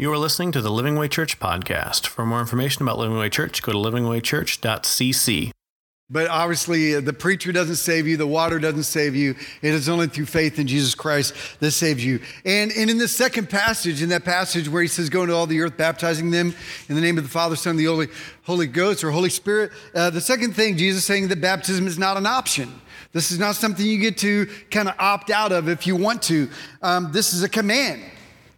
You are listening to the Living Way Church podcast. For more information about Living Way Church, go to livingwaychurch.cc. But obviously, uh, the preacher doesn't save you, the water doesn't save you. It is only through faith in Jesus Christ that saves you. And, and in the second passage, in that passage where he says, Go into all the earth, baptizing them in the name of the Father, Son, and the Holy, Holy Ghost or Holy Spirit, uh, the second thing, Jesus is saying that baptism is not an option. This is not something you get to kind of opt out of if you want to. Um, this is a command.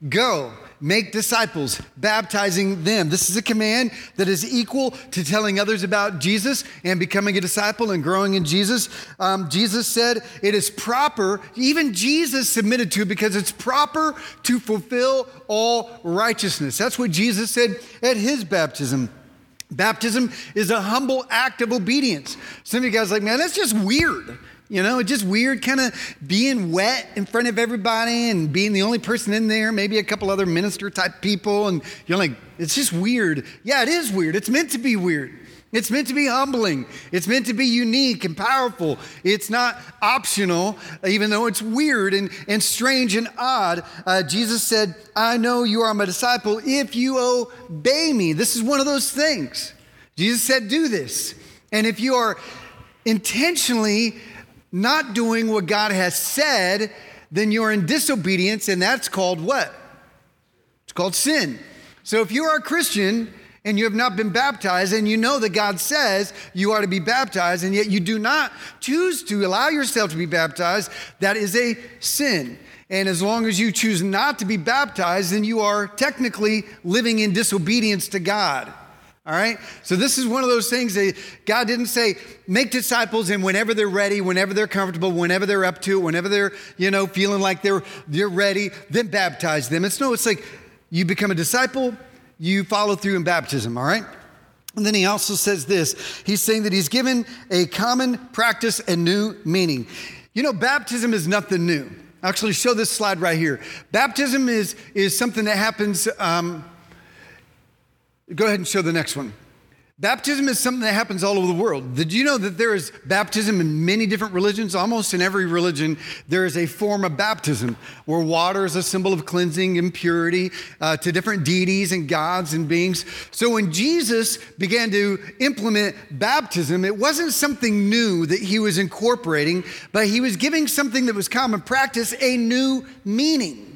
Go make disciples, baptizing them. This is a command that is equal to telling others about Jesus and becoming a disciple and growing in Jesus. Um, Jesus said it is proper, even Jesus submitted to because it's proper to fulfill all righteousness. That's what Jesus said at his baptism. Baptism is a humble act of obedience. Some of you guys like, man, that's just weird. You know, it's just weird kind of being wet in front of everybody and being the only person in there, maybe a couple other minister type people. And you're like, it's just weird. Yeah, it is weird. It's meant to be weird. It's meant to be humbling. It's meant to be unique and powerful. It's not optional, even though it's weird and, and strange and odd. Uh, Jesus said, I know you are my disciple if you obey me. This is one of those things. Jesus said, Do this. And if you are intentionally not doing what God has said, then you're in disobedience, and that's called what? It's called sin. So if you are a Christian and you have not been baptized, and you know that God says you are to be baptized, and yet you do not choose to allow yourself to be baptized, that is a sin. And as long as you choose not to be baptized, then you are technically living in disobedience to God. All right? So this is one of those things that God didn't say, make disciples and whenever they're ready, whenever they're comfortable, whenever they're up to it, whenever they're, you know, feeling like they're they're ready, then baptize them. It's no, it's like you become a disciple, you follow through in baptism, all right? And then he also says this. He's saying that he's given a common practice and new meaning. You know, baptism is nothing new. I'll actually show this slide right here. Baptism is, is something that happens um, Go ahead and show the next one. Baptism is something that happens all over the world. Did you know that there is baptism in many different religions? Almost in every religion, there is a form of baptism where water is a symbol of cleansing and purity uh, to different deities and gods and beings. So when Jesus began to implement baptism, it wasn't something new that he was incorporating, but he was giving something that was common practice a new meaning.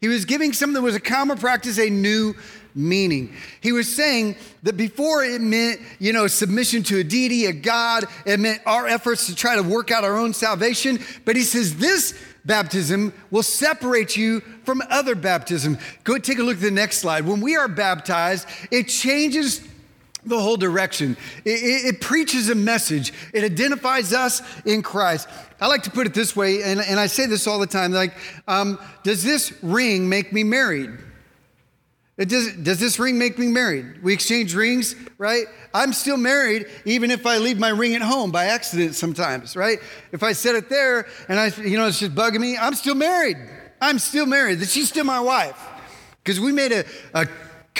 He was giving something that was a common practice a new meaning. He was saying that before it meant, you know, submission to a deity, a God, it meant our efforts to try to work out our own salvation. But he says this baptism will separate you from other baptism. Go take a look at the next slide. When we are baptized, it changes the whole direction. It, it, it, preaches a message. It identifies us in Christ. I like to put it this way, and, and I say this all the time like, um, does this ring make me married? Does, does this ring make me married? We exchange rings, right? I'm still married even if I leave my ring at home by accident sometimes, right? If I set it there and I, you know, it's just bugging me, I'm still married. I'm still married. She's still my wife. Because we made a, a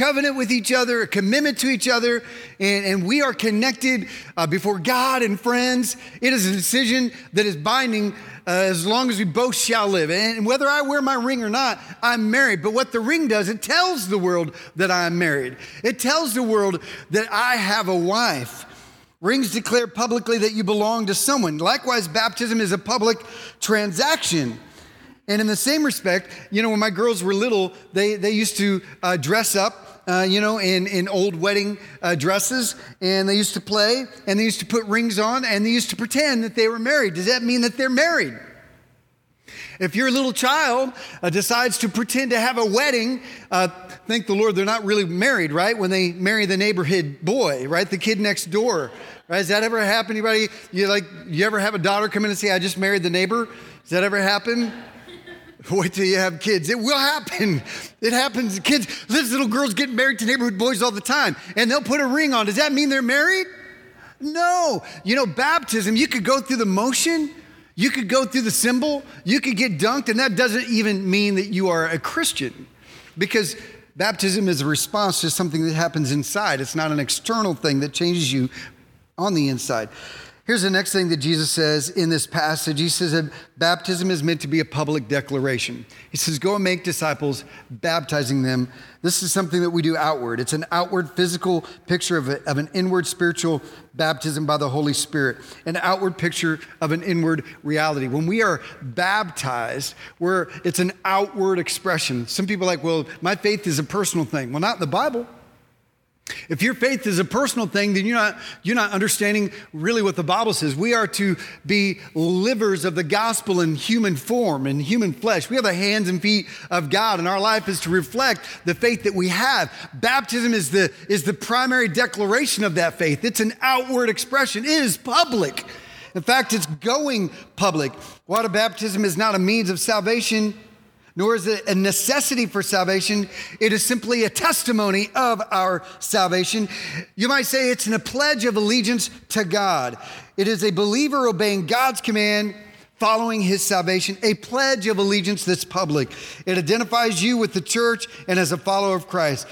covenant with each other, a commitment to each other, and, and we are connected uh, before God and friends. It is a decision that is binding uh, as long as we both shall live. And whether I wear my ring or not, I'm married. But what the ring does, it tells the world that I'm married. It tells the world that I have a wife. Rings declare publicly that you belong to someone. Likewise, baptism is a public transaction. And in the same respect, you know, when my girls were little, they, they used to uh, dress up uh, you know, in, in old wedding uh, dresses, and they used to play, and they used to put rings on, and they used to pretend that they were married. Does that mean that they're married? If your little child uh, decides to pretend to have a wedding, uh, thank the Lord they're not really married, right? When they marry the neighborhood boy, right? The kid next door, right? Has that ever happened? Anybody, you like, you ever have a daughter come in and say, I just married the neighbor? Does that ever happen? Wait till you have kids. It will happen. It happens. Kids, these little girls get married to neighborhood boys all the time, and they'll put a ring on. Does that mean they're married? No. You know, baptism, you could go through the motion, you could go through the symbol, you could get dunked, and that doesn't even mean that you are a Christian. Because baptism is a response to something that happens inside. It's not an external thing that changes you on the inside. Here's the next thing that Jesus says in this passage. He says that baptism is meant to be a public declaration. He says, Go and make disciples, baptizing them. This is something that we do outward. It's an outward physical picture of, a, of an inward spiritual baptism by the Holy Spirit, an outward picture of an inward reality. When we are baptized, we're, it's an outward expression. Some people are like, Well, my faith is a personal thing. Well, not in the Bible. If your faith is a personal thing, then you're not, you're not understanding really what the Bible says. We are to be livers of the gospel in human form, in human flesh. We are the hands and feet of God, and our life is to reflect the faith that we have. Baptism is the, is the primary declaration of that faith, it's an outward expression, it is public. In fact, it's going public. Water baptism is not a means of salvation nor is it a necessity for salvation. It is simply a testimony of our salvation. You might say it's a pledge of allegiance to God. It is a believer obeying God's command, following his salvation, a pledge of allegiance that's public. It identifies you with the church and as a follower of Christ.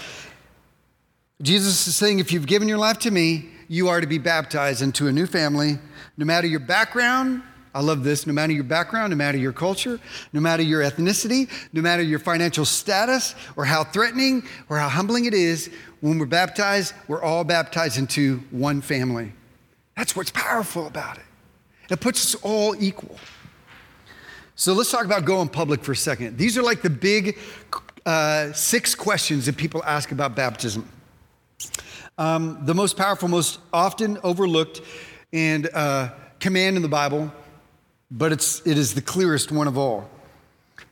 Jesus is saying, if you've given your life to me, you are to be baptized into a new family, no matter your background, I love this. No matter your background, no matter your culture, no matter your ethnicity, no matter your financial status, or how threatening or how humbling it is, when we're baptized, we're all baptized into one family. That's what's powerful about it. It puts us all equal. So let's talk about going public for a second. These are like the big uh, six questions that people ask about baptism. Um, the most powerful, most often overlooked, and uh, command in the Bible but it's, it is the clearest one of all.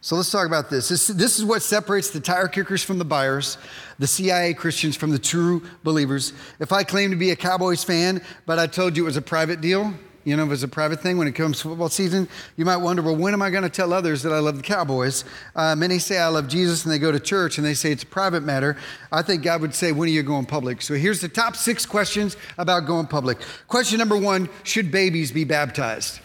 So let's talk about this. this. This is what separates the tire kickers from the buyers, the CIA Christians from the true believers. If I claim to be a Cowboys fan, but I told you it was a private deal, you know, if it's a private thing when it comes to football season, you might wonder, well, when am I going to tell others that I love the Cowboys? Uh, many say I love Jesus and they go to church and they say it's a private matter. I think God would say, when are you going public? So here's the top six questions about going public. Question number one Should babies be baptized?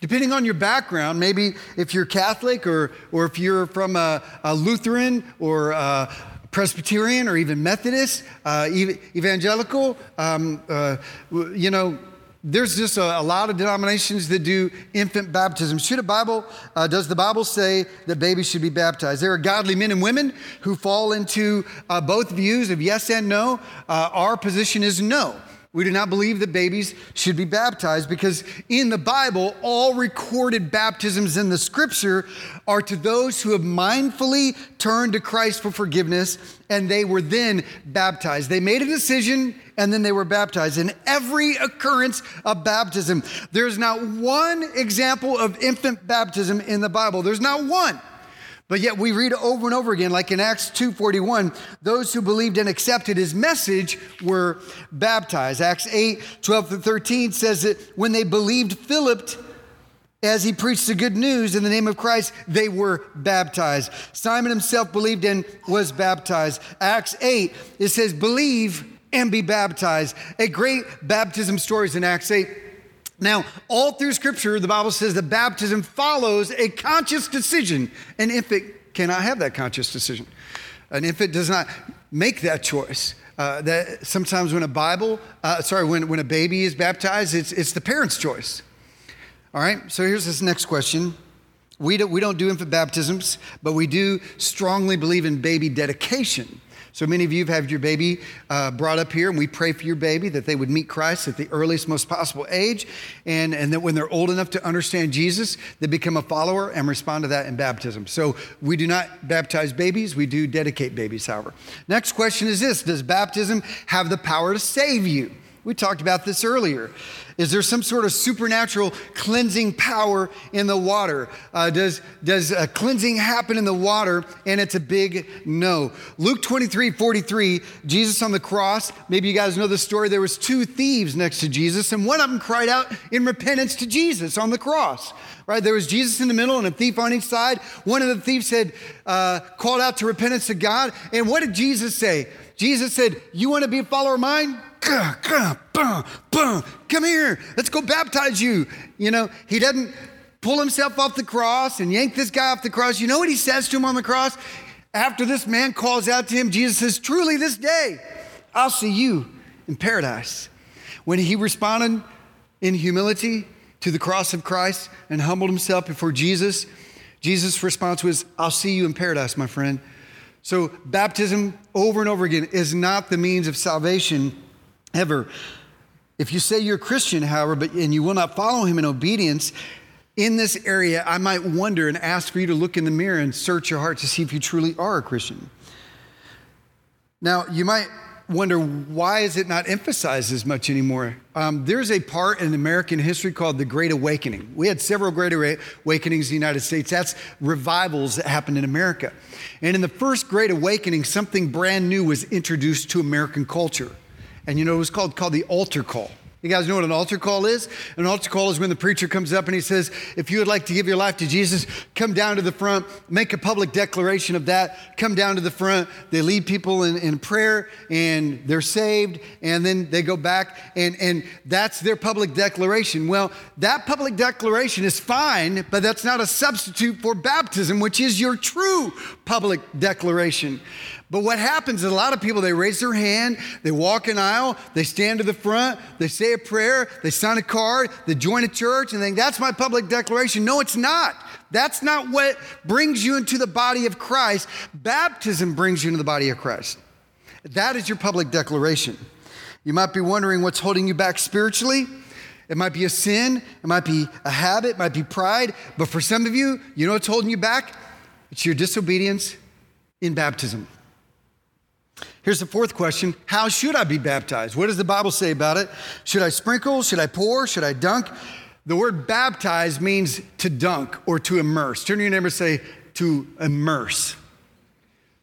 Depending on your background, maybe if you're Catholic or, or if you're from a, a Lutheran or a Presbyterian or even Methodist, uh, evangelical, um, uh, you know, there's just a, a, lot of denominations that do infant baptism. Should a Bible, uh, does the Bible say that babies should be baptized? There are godly men and women who fall into uh, both views of yes and no. Uh, our position is no. We do not believe that babies should be baptized because in the Bible, all recorded baptisms in the scripture are to those who have mindfully turned to Christ for forgiveness and they were then baptized. They made a decision and then they were baptized. In every occurrence of baptism, there's not one example of infant baptism in the Bible. There's not one. But yet we read over and over again, like in Acts 2:41, those who believed and accepted his message were baptized. Acts 8, 12 through 13 says that when they believed Philip as he preached the good news in the name of Christ, they were baptized. Simon himself believed and was baptized. Acts 8, it says, believe and be baptized. A great baptism story is in Acts 8. Now, all through Scripture, the Bible says that baptism follows a conscious decision. An infant cannot have that conscious decision. An infant does not make that choice. Uh, that sometimes when a Bible, uh, sorry, when, when a baby is baptized, it's, it's the parent's choice. All right, so here's this next question. We don't, we don't do infant baptisms, but we do strongly believe in baby dedication. So many of you have had your baby uh, brought up here, and we pray for your baby that they would meet Christ at the earliest, most possible age, and, and that when they're old enough to understand Jesus, they become a follower and respond to that in baptism. So we do not baptize babies, we do dedicate babies, however. Next question is this Does baptism have the power to save you? We talked about this earlier. Is there some sort of supernatural cleansing power in the water? Uh, does does a cleansing happen in the water? And it's a big no. Luke 23 43, Jesus on the cross. Maybe you guys know the story. There was two thieves next to Jesus, and one of them cried out in repentance to Jesus on the cross. Right? There was Jesus in the middle and a thief on each side. One of the thieves had uh, called out to repentance to God. And what did Jesus say? Jesus said, You want to be a follower of mine? Come here, let's go baptize you. You know, he doesn't pull himself off the cross and yank this guy off the cross. You know what he says to him on the cross? After this man calls out to him, Jesus says, Truly this day I'll see you in paradise. When he responded, in humility to the cross of Christ and humbled himself before Jesus, Jesus' response was, I'll see you in paradise, my friend. So, baptism over and over again is not the means of salvation ever. If you say you're a Christian, however, but and you will not follow him in obedience, in this area, I might wonder and ask for you to look in the mirror and search your heart to see if you truly are a Christian. Now, you might wonder why is it not emphasized as much anymore? Um, there's a part in American history called the Great Awakening. We had several Great Awakenings in the United States. That's revivals that happened in America. And in the first Great Awakening, something brand new was introduced to American culture. And you know, it was called, called the altar call. You guys know what an altar call is? An altar call is when the preacher comes up and he says, If you would like to give your life to Jesus, come down to the front, make a public declaration of that, come down to the front. They lead people in, in prayer and they're saved, and then they go back, and, and that's their public declaration. Well, that public declaration is fine, but that's not a substitute for baptism, which is your true public declaration. But what happens is a lot of people, they raise their hand, they walk an aisle, they stand to the front, they say a prayer, they sign a card, they join a church, and think, that's my public declaration. No, it's not. That's not what brings you into the body of Christ. Baptism brings you into the body of Christ. That is your public declaration. You might be wondering what's holding you back spiritually. It might be a sin, it might be a habit, it might be pride, but for some of you, you know what's holding you back? It's your disobedience in baptism. Here's the fourth question How should I be baptized? What does the Bible say about it? Should I sprinkle? Should I pour? Should I dunk? The word baptize means to dunk or to immerse. Turn to your neighbor and say, to immerse.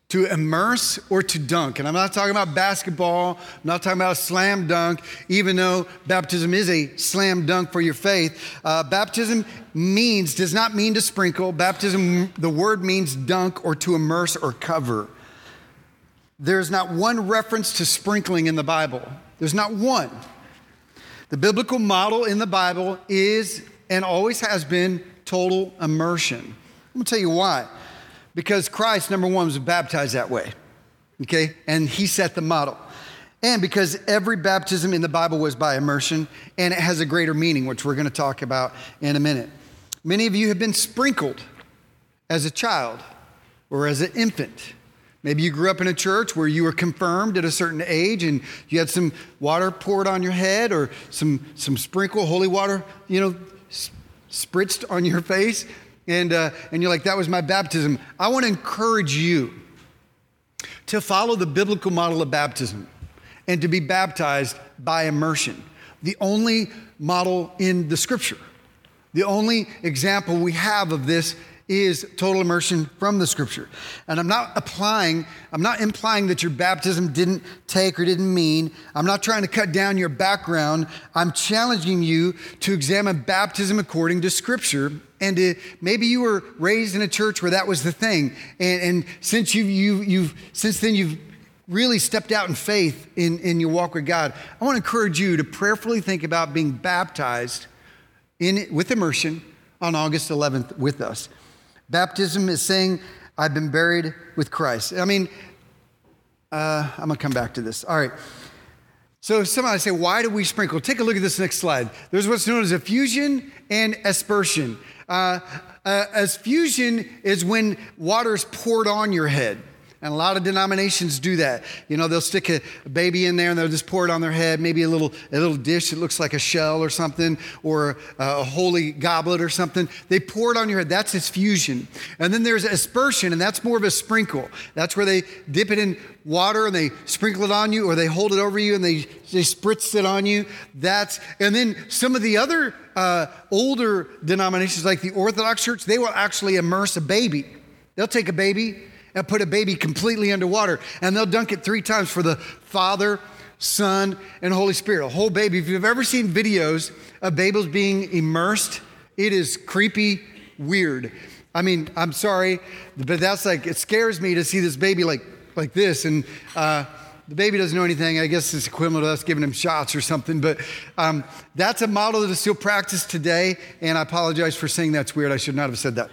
To immerse or to dunk. And I'm not talking about basketball, I'm not talking about a slam dunk, even though baptism is a slam dunk for your faith. Uh, baptism means, does not mean to sprinkle. Baptism, the word means dunk or to immerse or cover. There's not one reference to sprinkling in the Bible. There's not one. The biblical model in the Bible is and always has been total immersion. I'm gonna tell you why. Because Christ, number one, was baptized that way, okay? And he set the model. And because every baptism in the Bible was by immersion, and it has a greater meaning, which we're gonna talk about in a minute. Many of you have been sprinkled as a child or as an infant. Maybe you grew up in a church where you were confirmed at a certain age and you had some water poured on your head or some, some sprinkle, holy water, you know, spritzed on your face. And, uh, and you're like, that was my baptism. I want to encourage you to follow the biblical model of baptism and to be baptized by immersion. The only model in the scripture. The only example we have of this is total immersion from the scripture. And I'm not applying, I'm not implying that your baptism didn't take or didn't mean. I'm not trying to cut down your background. I'm challenging you to examine baptism according to scripture. And to, maybe you were raised in a church where that was the thing. And, and since you, you, you've, since then you've really stepped out in faith in, in your walk with God, I want to encourage you to prayerfully think about being baptized in, with immersion on August 11th with us. Baptism is saying, I've been buried with Christ. I mean, uh, I'm going to come back to this. All right. So somebody say, why do we sprinkle? Take a look at this next slide. There's what's known as effusion and aspersion. Uh, uh, effusion is when water is poured on your head. And a lot of denominations do that. You know, they'll stick a, baby in there and they'll just pour it on their head, maybe a little, a little dish that looks like a shell or something, or a, a holy goblet or something. They pour it on your head. That's effusion. And then there's aspersion, and that's more of a sprinkle. That's where they dip it in water and they sprinkle it on you, or they hold it over you and they, they spritz it on you. That's, and then some of the other uh, older denominations, like the Orthodox Church, they will actually immerse a baby. They'll take a baby and put a baby completely underwater. And they'll dunk it three times for the Father, Son, and Holy Spirit. A whole baby. If you've ever seen videos of babies being immersed, it is creepy, weird. I mean, I'm sorry, but that's like, it scares me to see this baby like, like this. And, uh, the baby doesn't know anything. I guess it's equivalent to us giving him shots or something. But um, that's a model that is still practiced today. And I apologize for saying that's weird. I should not have said that.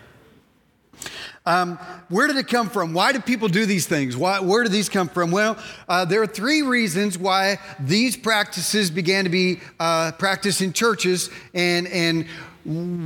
Um, where did it come from? Why do people do these things? Why, where did these come from? Well, uh, there are three reasons why these practices began to be uh, practiced in churches and, and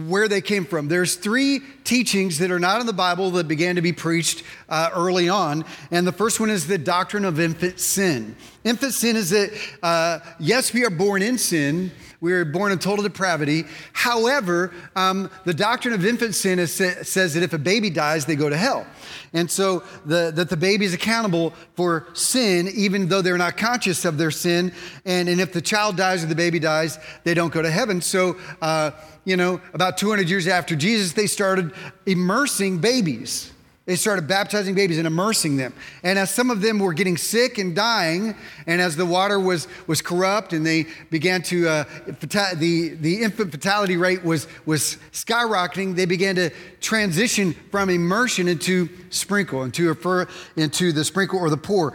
where they came from. There's three teachings that are not in the Bible that began to be preached uh, early on. And the first one is the doctrine of infant sin. Infant sin is that, uh, yes, we are born in sin, we are born in total depravity. However, um, the doctrine of infant sin is, says that if a baby dies, they go to hell. And so the, that the baby is accountable for sin, even though they're not conscious of their sin. And, and if the child dies or the baby dies, they don't go to heaven. So, uh, you know, about 200 years after Jesus, they started immersing babies. They started baptizing babies and immersing them. And as some of them were getting sick and dying, and as the water was, was corrupt and they began to, uh, the, the infant fatality rate was, was skyrocketing, they began to transition from immersion into sprinkle, into, a, into the sprinkle or the pour.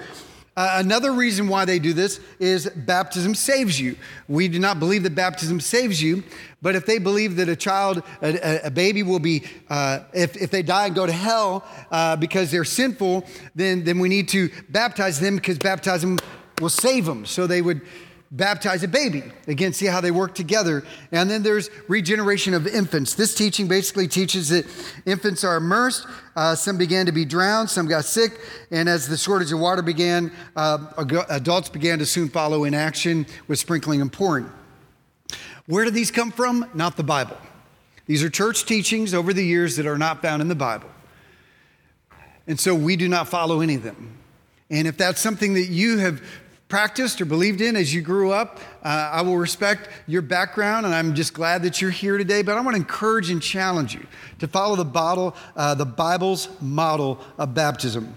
Uh, another reason why they do this is baptism saves you. We do not believe that baptism saves you, but if they believe that a child, a, a baby will be, uh, if, if they die and go to hell uh, because they're sinful, then, then we need to baptize them because baptism will save them. So they would baptize a baby. Again, see how they work together. And then there's regeneration of infants. This teaching basically teaches that infants are immersed. Uh, some began to be drowned, some got sick. And as the shortage of water began, uh, adults began to soon follow in action with sprinkling and pouring. Where do these come from? Not the Bible. These are church teachings over the years that are not found in the Bible. And so we do not follow any of them. And if that's something that you have practiced or believed in as you grew up. Uh, I will respect your background, and I'm just glad that you're here today. But I want to encourage and challenge you to follow the, bottle, uh, the Bible's model of baptism.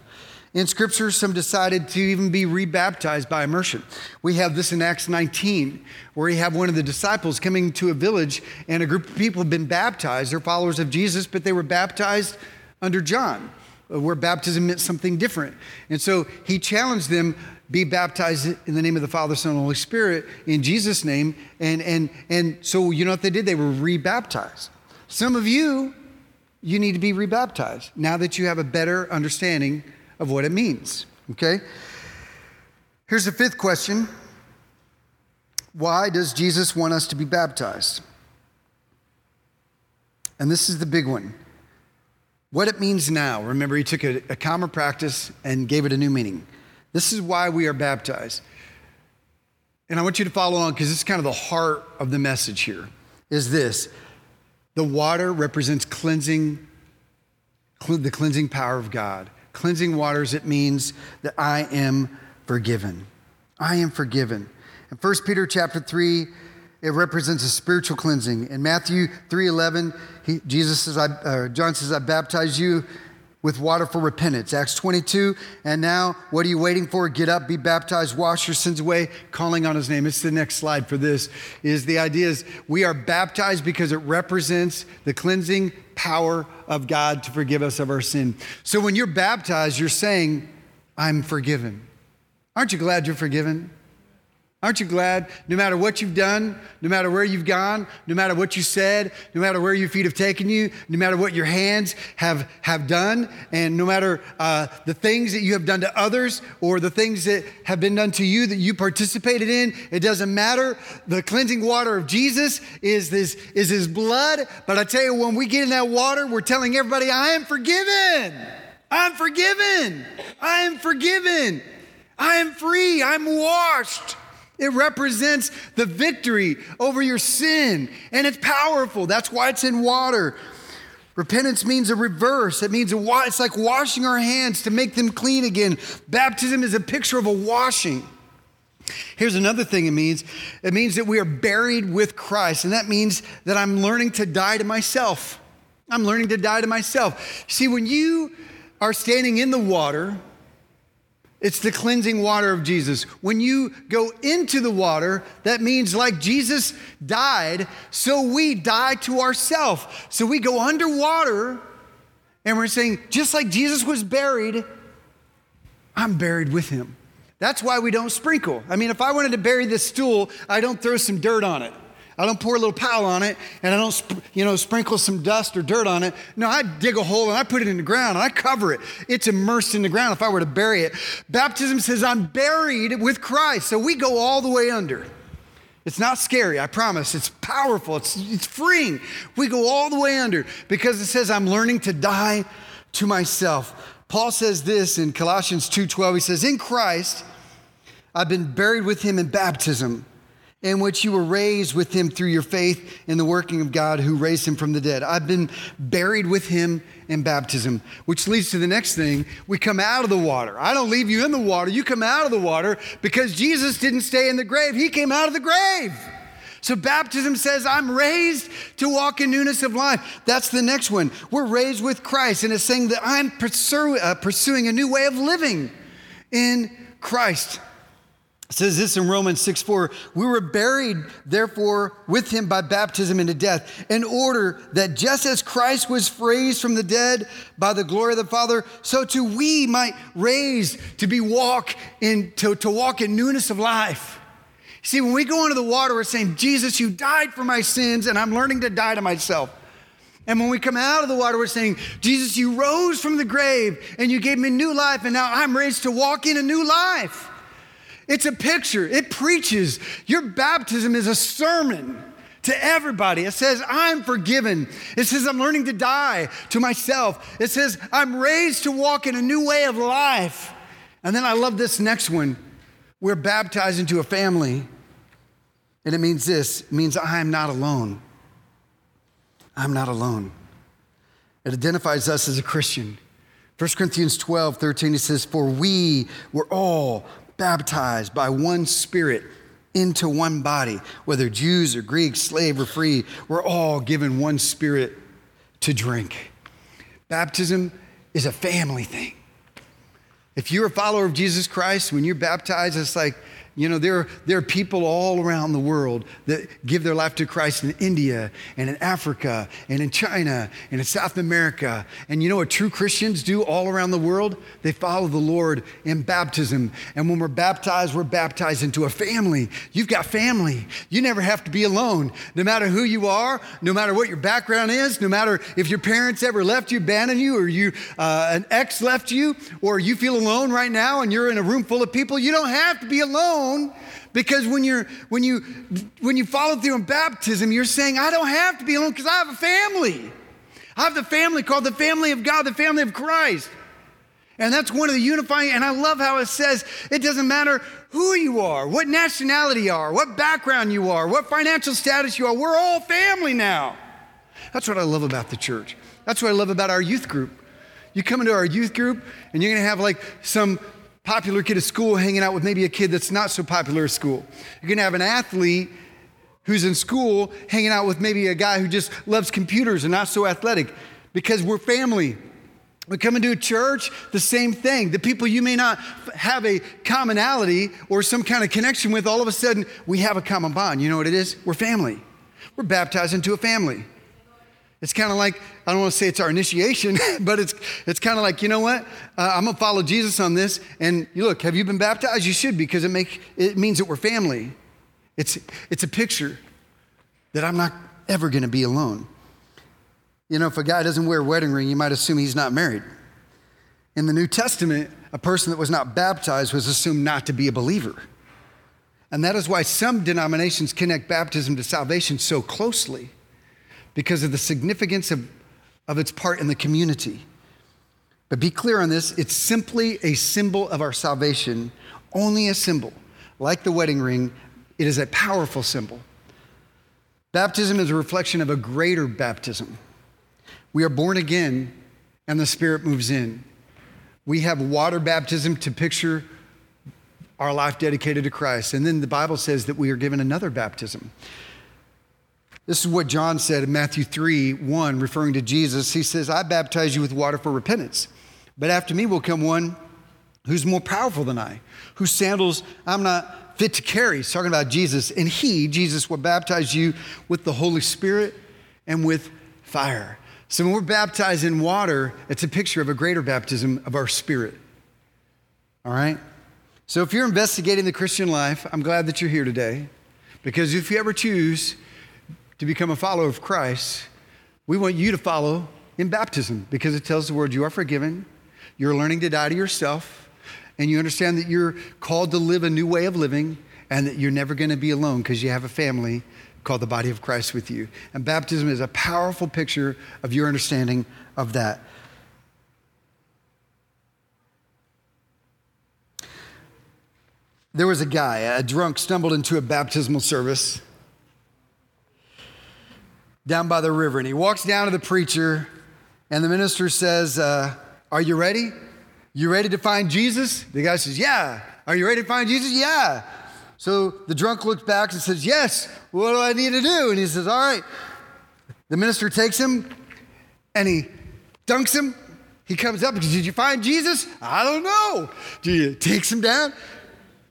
In Scripture, some decided to even be rebaptized by immersion. We have this in Acts 19, where you have one of the disciples coming to a village, and a group of people have been baptized. They're followers of Jesus, but they were baptized under John, where baptism meant something different. And so he challenged them be baptized in the name of the Father, Son, and Holy Spirit in Jesus' name. And, and, and so, you know what they did? They were rebaptized. Some of you, you need to be rebaptized now that you have a better understanding of what it means. Okay? Here's the fifth question Why does Jesus want us to be baptized? And this is the big one. What it means now. Remember, he took a, a common practice and gave it a new meaning. This is why we are baptized. And I want you to follow on because this is kind of the heart of the message here is this. The water represents cleansing, the cleansing power of God. Cleansing waters, it means that I am forgiven. I am forgiven. In 1 Peter chapter 3, it represents a spiritual cleansing. In Matthew 3.11, Jesus says, I, uh, John says, I baptize you with water for repentance. Acts 22, and now what are you waiting for? Get up, be baptized, wash your sins away, calling on his name. It's the next slide for this. Is the idea is we are baptized because it represents the cleansing power of God to forgive us of our sin. So when you're baptized, you're saying, I'm forgiven. Aren't you glad you're forgiven? Aren't you glad? No matter what you've done, no matter where you've gone, no matter what you said, no matter where your feet have taken you, no matter what your hands have, have done, and no matter uh, the things that you have done to others or the things that have been done to you that you participated in, it doesn't matter. The cleansing water of Jesus is, this, is his blood. But I tell you, when we get in that water, we're telling everybody, I am forgiven. I'm forgiven. I am forgiven. I am free. I'm washed. It represents the victory over your sin, and it's powerful. That's why it's in water. Repentance means a reverse. It means wa- it's like washing our hands to make them clean again. Baptism is a picture of a washing. Here's another thing it means it means that we are buried with Christ, and that means that I'm learning to die to myself. I'm learning to die to myself. See, when you are standing in the water, it's the cleansing water of Jesus. When you go into the water, that means like Jesus died, so we die to ourselves. So we go underwater and we're saying, just like Jesus was buried, I'm buried with him. That's why we don't sprinkle. I mean, if I wanted to bury this stool, I don't throw some dirt on it. I don't pour a little pile on it and I don't, you know, sprinkle some dust or dirt on it. No, I dig a hole and I put it in the ground and I cover it. It's immersed in the ground if I were to bury it. Baptism says I'm buried with Christ. So we go all the way under. It's not scary, I promise. It's powerful, it's, it's freeing. We go all the way under because it says I'm learning to die to myself. Paul says this in Colossians 2:12. He says, "In Christ I've been buried with him in baptism." In which you were raised with him through your faith in the working of God who raised him from the dead. I've been buried with him in baptism, which leads to the next thing. We come out of the water. I don't leave you in the water, you come out of the water because Jesus didn't stay in the grave, he came out of the grave. So baptism says, I'm raised to walk in newness of life. That's the next one. We're raised with Christ, and it's saying that I'm uh, pursuing a new way of living in Christ. It says this in Romans 6 4. We were buried, therefore, with him by baptism into death, in order that just as Christ was raised from the dead by the glory of the Father, so too we might raise to be walk in to, to walk in newness of life. See, when we go into the water, we're saying, Jesus, you died for my sins, and I'm learning to die to myself. And when we come out of the water, we're saying, Jesus, you rose from the grave and you gave me new life, and now I'm raised to walk in a new life. It's a picture, it preaches. Your baptism is a sermon to everybody. It says, I'm forgiven. It says, I'm learning to die to myself. It says, I'm raised to walk in a new way of life. And then I love this next one. We're baptized into a family. And it means this it means I am not alone. I'm not alone. It identifies us as a Christian. 1 Corinthians 12, 13, it says, For we were all baptized by one Spirit into one body, whether Jews or Greeks, slave or free, we're all given one Spirit to drink. Baptism is a family thing. If you're a follower of Jesus Christ, when you're baptized, it's like you know, there, are, there are people all around the world that give their life to Christ in India and in Africa and in China and in South America. And you know what true Christians do all around the world? They follow the Lord in baptism. And when we're baptized, we're baptized into a family. You've got family. You never have to be alone. No matter who you are, no matter what your background is, no matter if your parents ever left you, abandoned you, or you, uh, an ex left you, or you feel alone right now and you're in a room full of people, you don't have to be alone because when you're when you when you follow through in baptism, you're saying, I don't have to be alone because I have a family. I have the family called the family of God, the family of Christ. And that's one of the unifying, and I love how it says it doesn't matter who you are, what nationality you are, what background you are, what financial status you are, we're all family now. That's what I love about the church. That's what I love about our youth group. You come into our youth group, and you're gonna have like some popular kid at school hanging out with maybe a kid that's not so popular at school. You're gonna have an athlete who's in school hanging out with maybe a guy who just loves computers and not so athletic because we're family. We come into a church, the same thing. The people you may not have a commonality or some kind of connection with, all of a sudden we have a common bond. You know what it is? We're family. We're baptized into a family. It's kind of like, I don't want to say it's our initiation, but it's, it's kind of like, you know what? Uh, I'm going to follow Jesus on this. And you look, have you been baptized? You should because it, make, it means that we're family. It's, it's a picture that I'm not ever going to be alone. You know, if a guy doesn't wear a wedding ring, you might assume he's not married. In the New Testament, a person that was not baptized was assumed not to be a believer. And that is why some denominations connect baptism to salvation so closely because of the significance of, of its part in the community. But be clear on this it's simply a symbol of our salvation, only a symbol. Like the wedding ring, it is a powerful symbol. Baptism is a reflection of a greater baptism. We are born again, and the Spirit moves in. We have water baptism to picture our life dedicated to Christ. And then the Bible says that we are given another baptism. This is what John said in Matthew 3 1, referring to Jesus. He says, I baptize you with water for repentance, but after me will come one who's more powerful than I, whose sandals I'm not fit to carry. He's talking about Jesus. And he, Jesus, will baptize you with the Holy Spirit and with fire. So when we're baptized in water, it's a picture of a greater baptism of our spirit. All right? So if you're investigating the Christian life, I'm glad that you're here today because if you ever choose to become a follower of Christ, we want you to follow in baptism because it tells the word you are forgiven, you're learning to die to yourself, and you understand that you're called to live a new way of living and that you're never going to be alone because you have a family called the body of Christ with you. And baptism is a powerful picture of your understanding of that. There was a guy, a drunk, stumbled into a baptismal service down by the river. And he walks down to the preacher, and the minister says, uh, Are you ready? You ready to find Jesus? The guy says, Yeah. Are you ready to find Jesus? Yeah. So the drunk looks back and says, Yes. What do I need to do? And he says, All right. The minister takes him and he dunks him. He comes up Did you find Jesus? I don't know. Do you takes him down?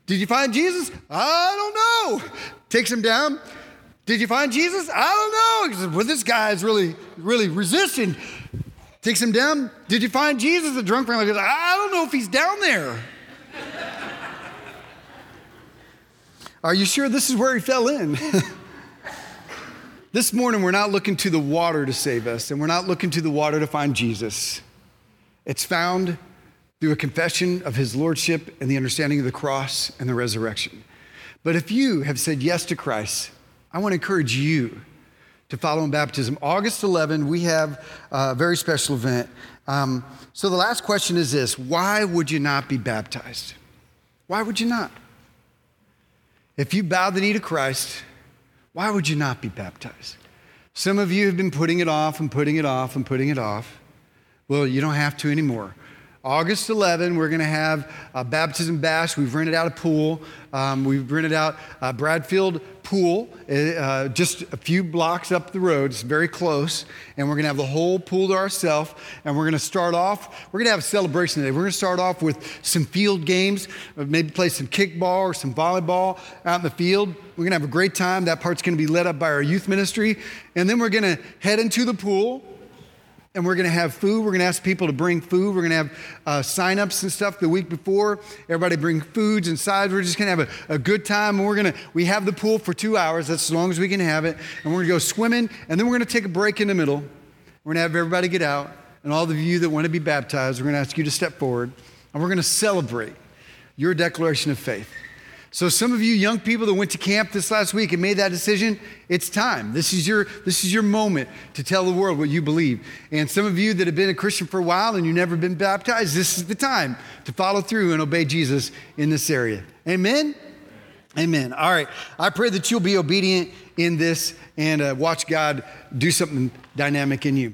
Did you find Jesus? I don't know. Takes him down. Did you find Jesus? I don't know. Well, this guy is really, really resisting. Takes him down. Did you find Jesus? The drunk man goes, I don't know if he's down there. Are you sure this is where he fell in? this morning, we're not looking to the water to save us, and we're not looking to the water to find Jesus. It's found through a confession of his lordship and the understanding of the cross and the resurrection. But if you have said yes to Christ, I want to encourage you to follow in baptism. August 11, we have a very special event. Um, so the last question is this why would you not be baptized? Why would you not? If you bow the knee to Christ, why would you not be baptized? Some of you have been putting it off and putting it off and putting it off. Well, you don't have to anymore. August 11, we're going to have a baptism bash. We've rented out a pool. Um, we've rented out a Bradfield pool, uh, just a few blocks up the road. It's very close. And we're going to have the whole pool to ourselves. And we're going to start off, we're going to have a celebration today. We're going to start off with some field games, maybe play some kickball or some volleyball out in the field. We're going to have a great time. That part's going to be led up by our youth ministry. And then we're going to head into the pool and we're going to have food. We're going to ask people to bring food. We're going to have uh, sign-ups and stuff the week before. Everybody bring foods and sides. We're just going to have a, a, good time. And we're going to, we have the pool for two hours. That's as long as we can have it. And we're going to go swimming. And then we're going to take a break in the middle. We're going to have everybody get out. And all of you that want to be baptized, we're going to ask you to step forward. And we're going to celebrate your declaration of faith. So some of you young people that went to camp this last week and made that decision, it's time. This is your this is your moment to tell the world what you believe. And some of you that have been a Christian for a while and you've never been baptized, this is the time to follow through and obey Jesus in this area. Amen. Amen. All right. I pray that you'll be obedient in this and uh, watch God do something dynamic in you.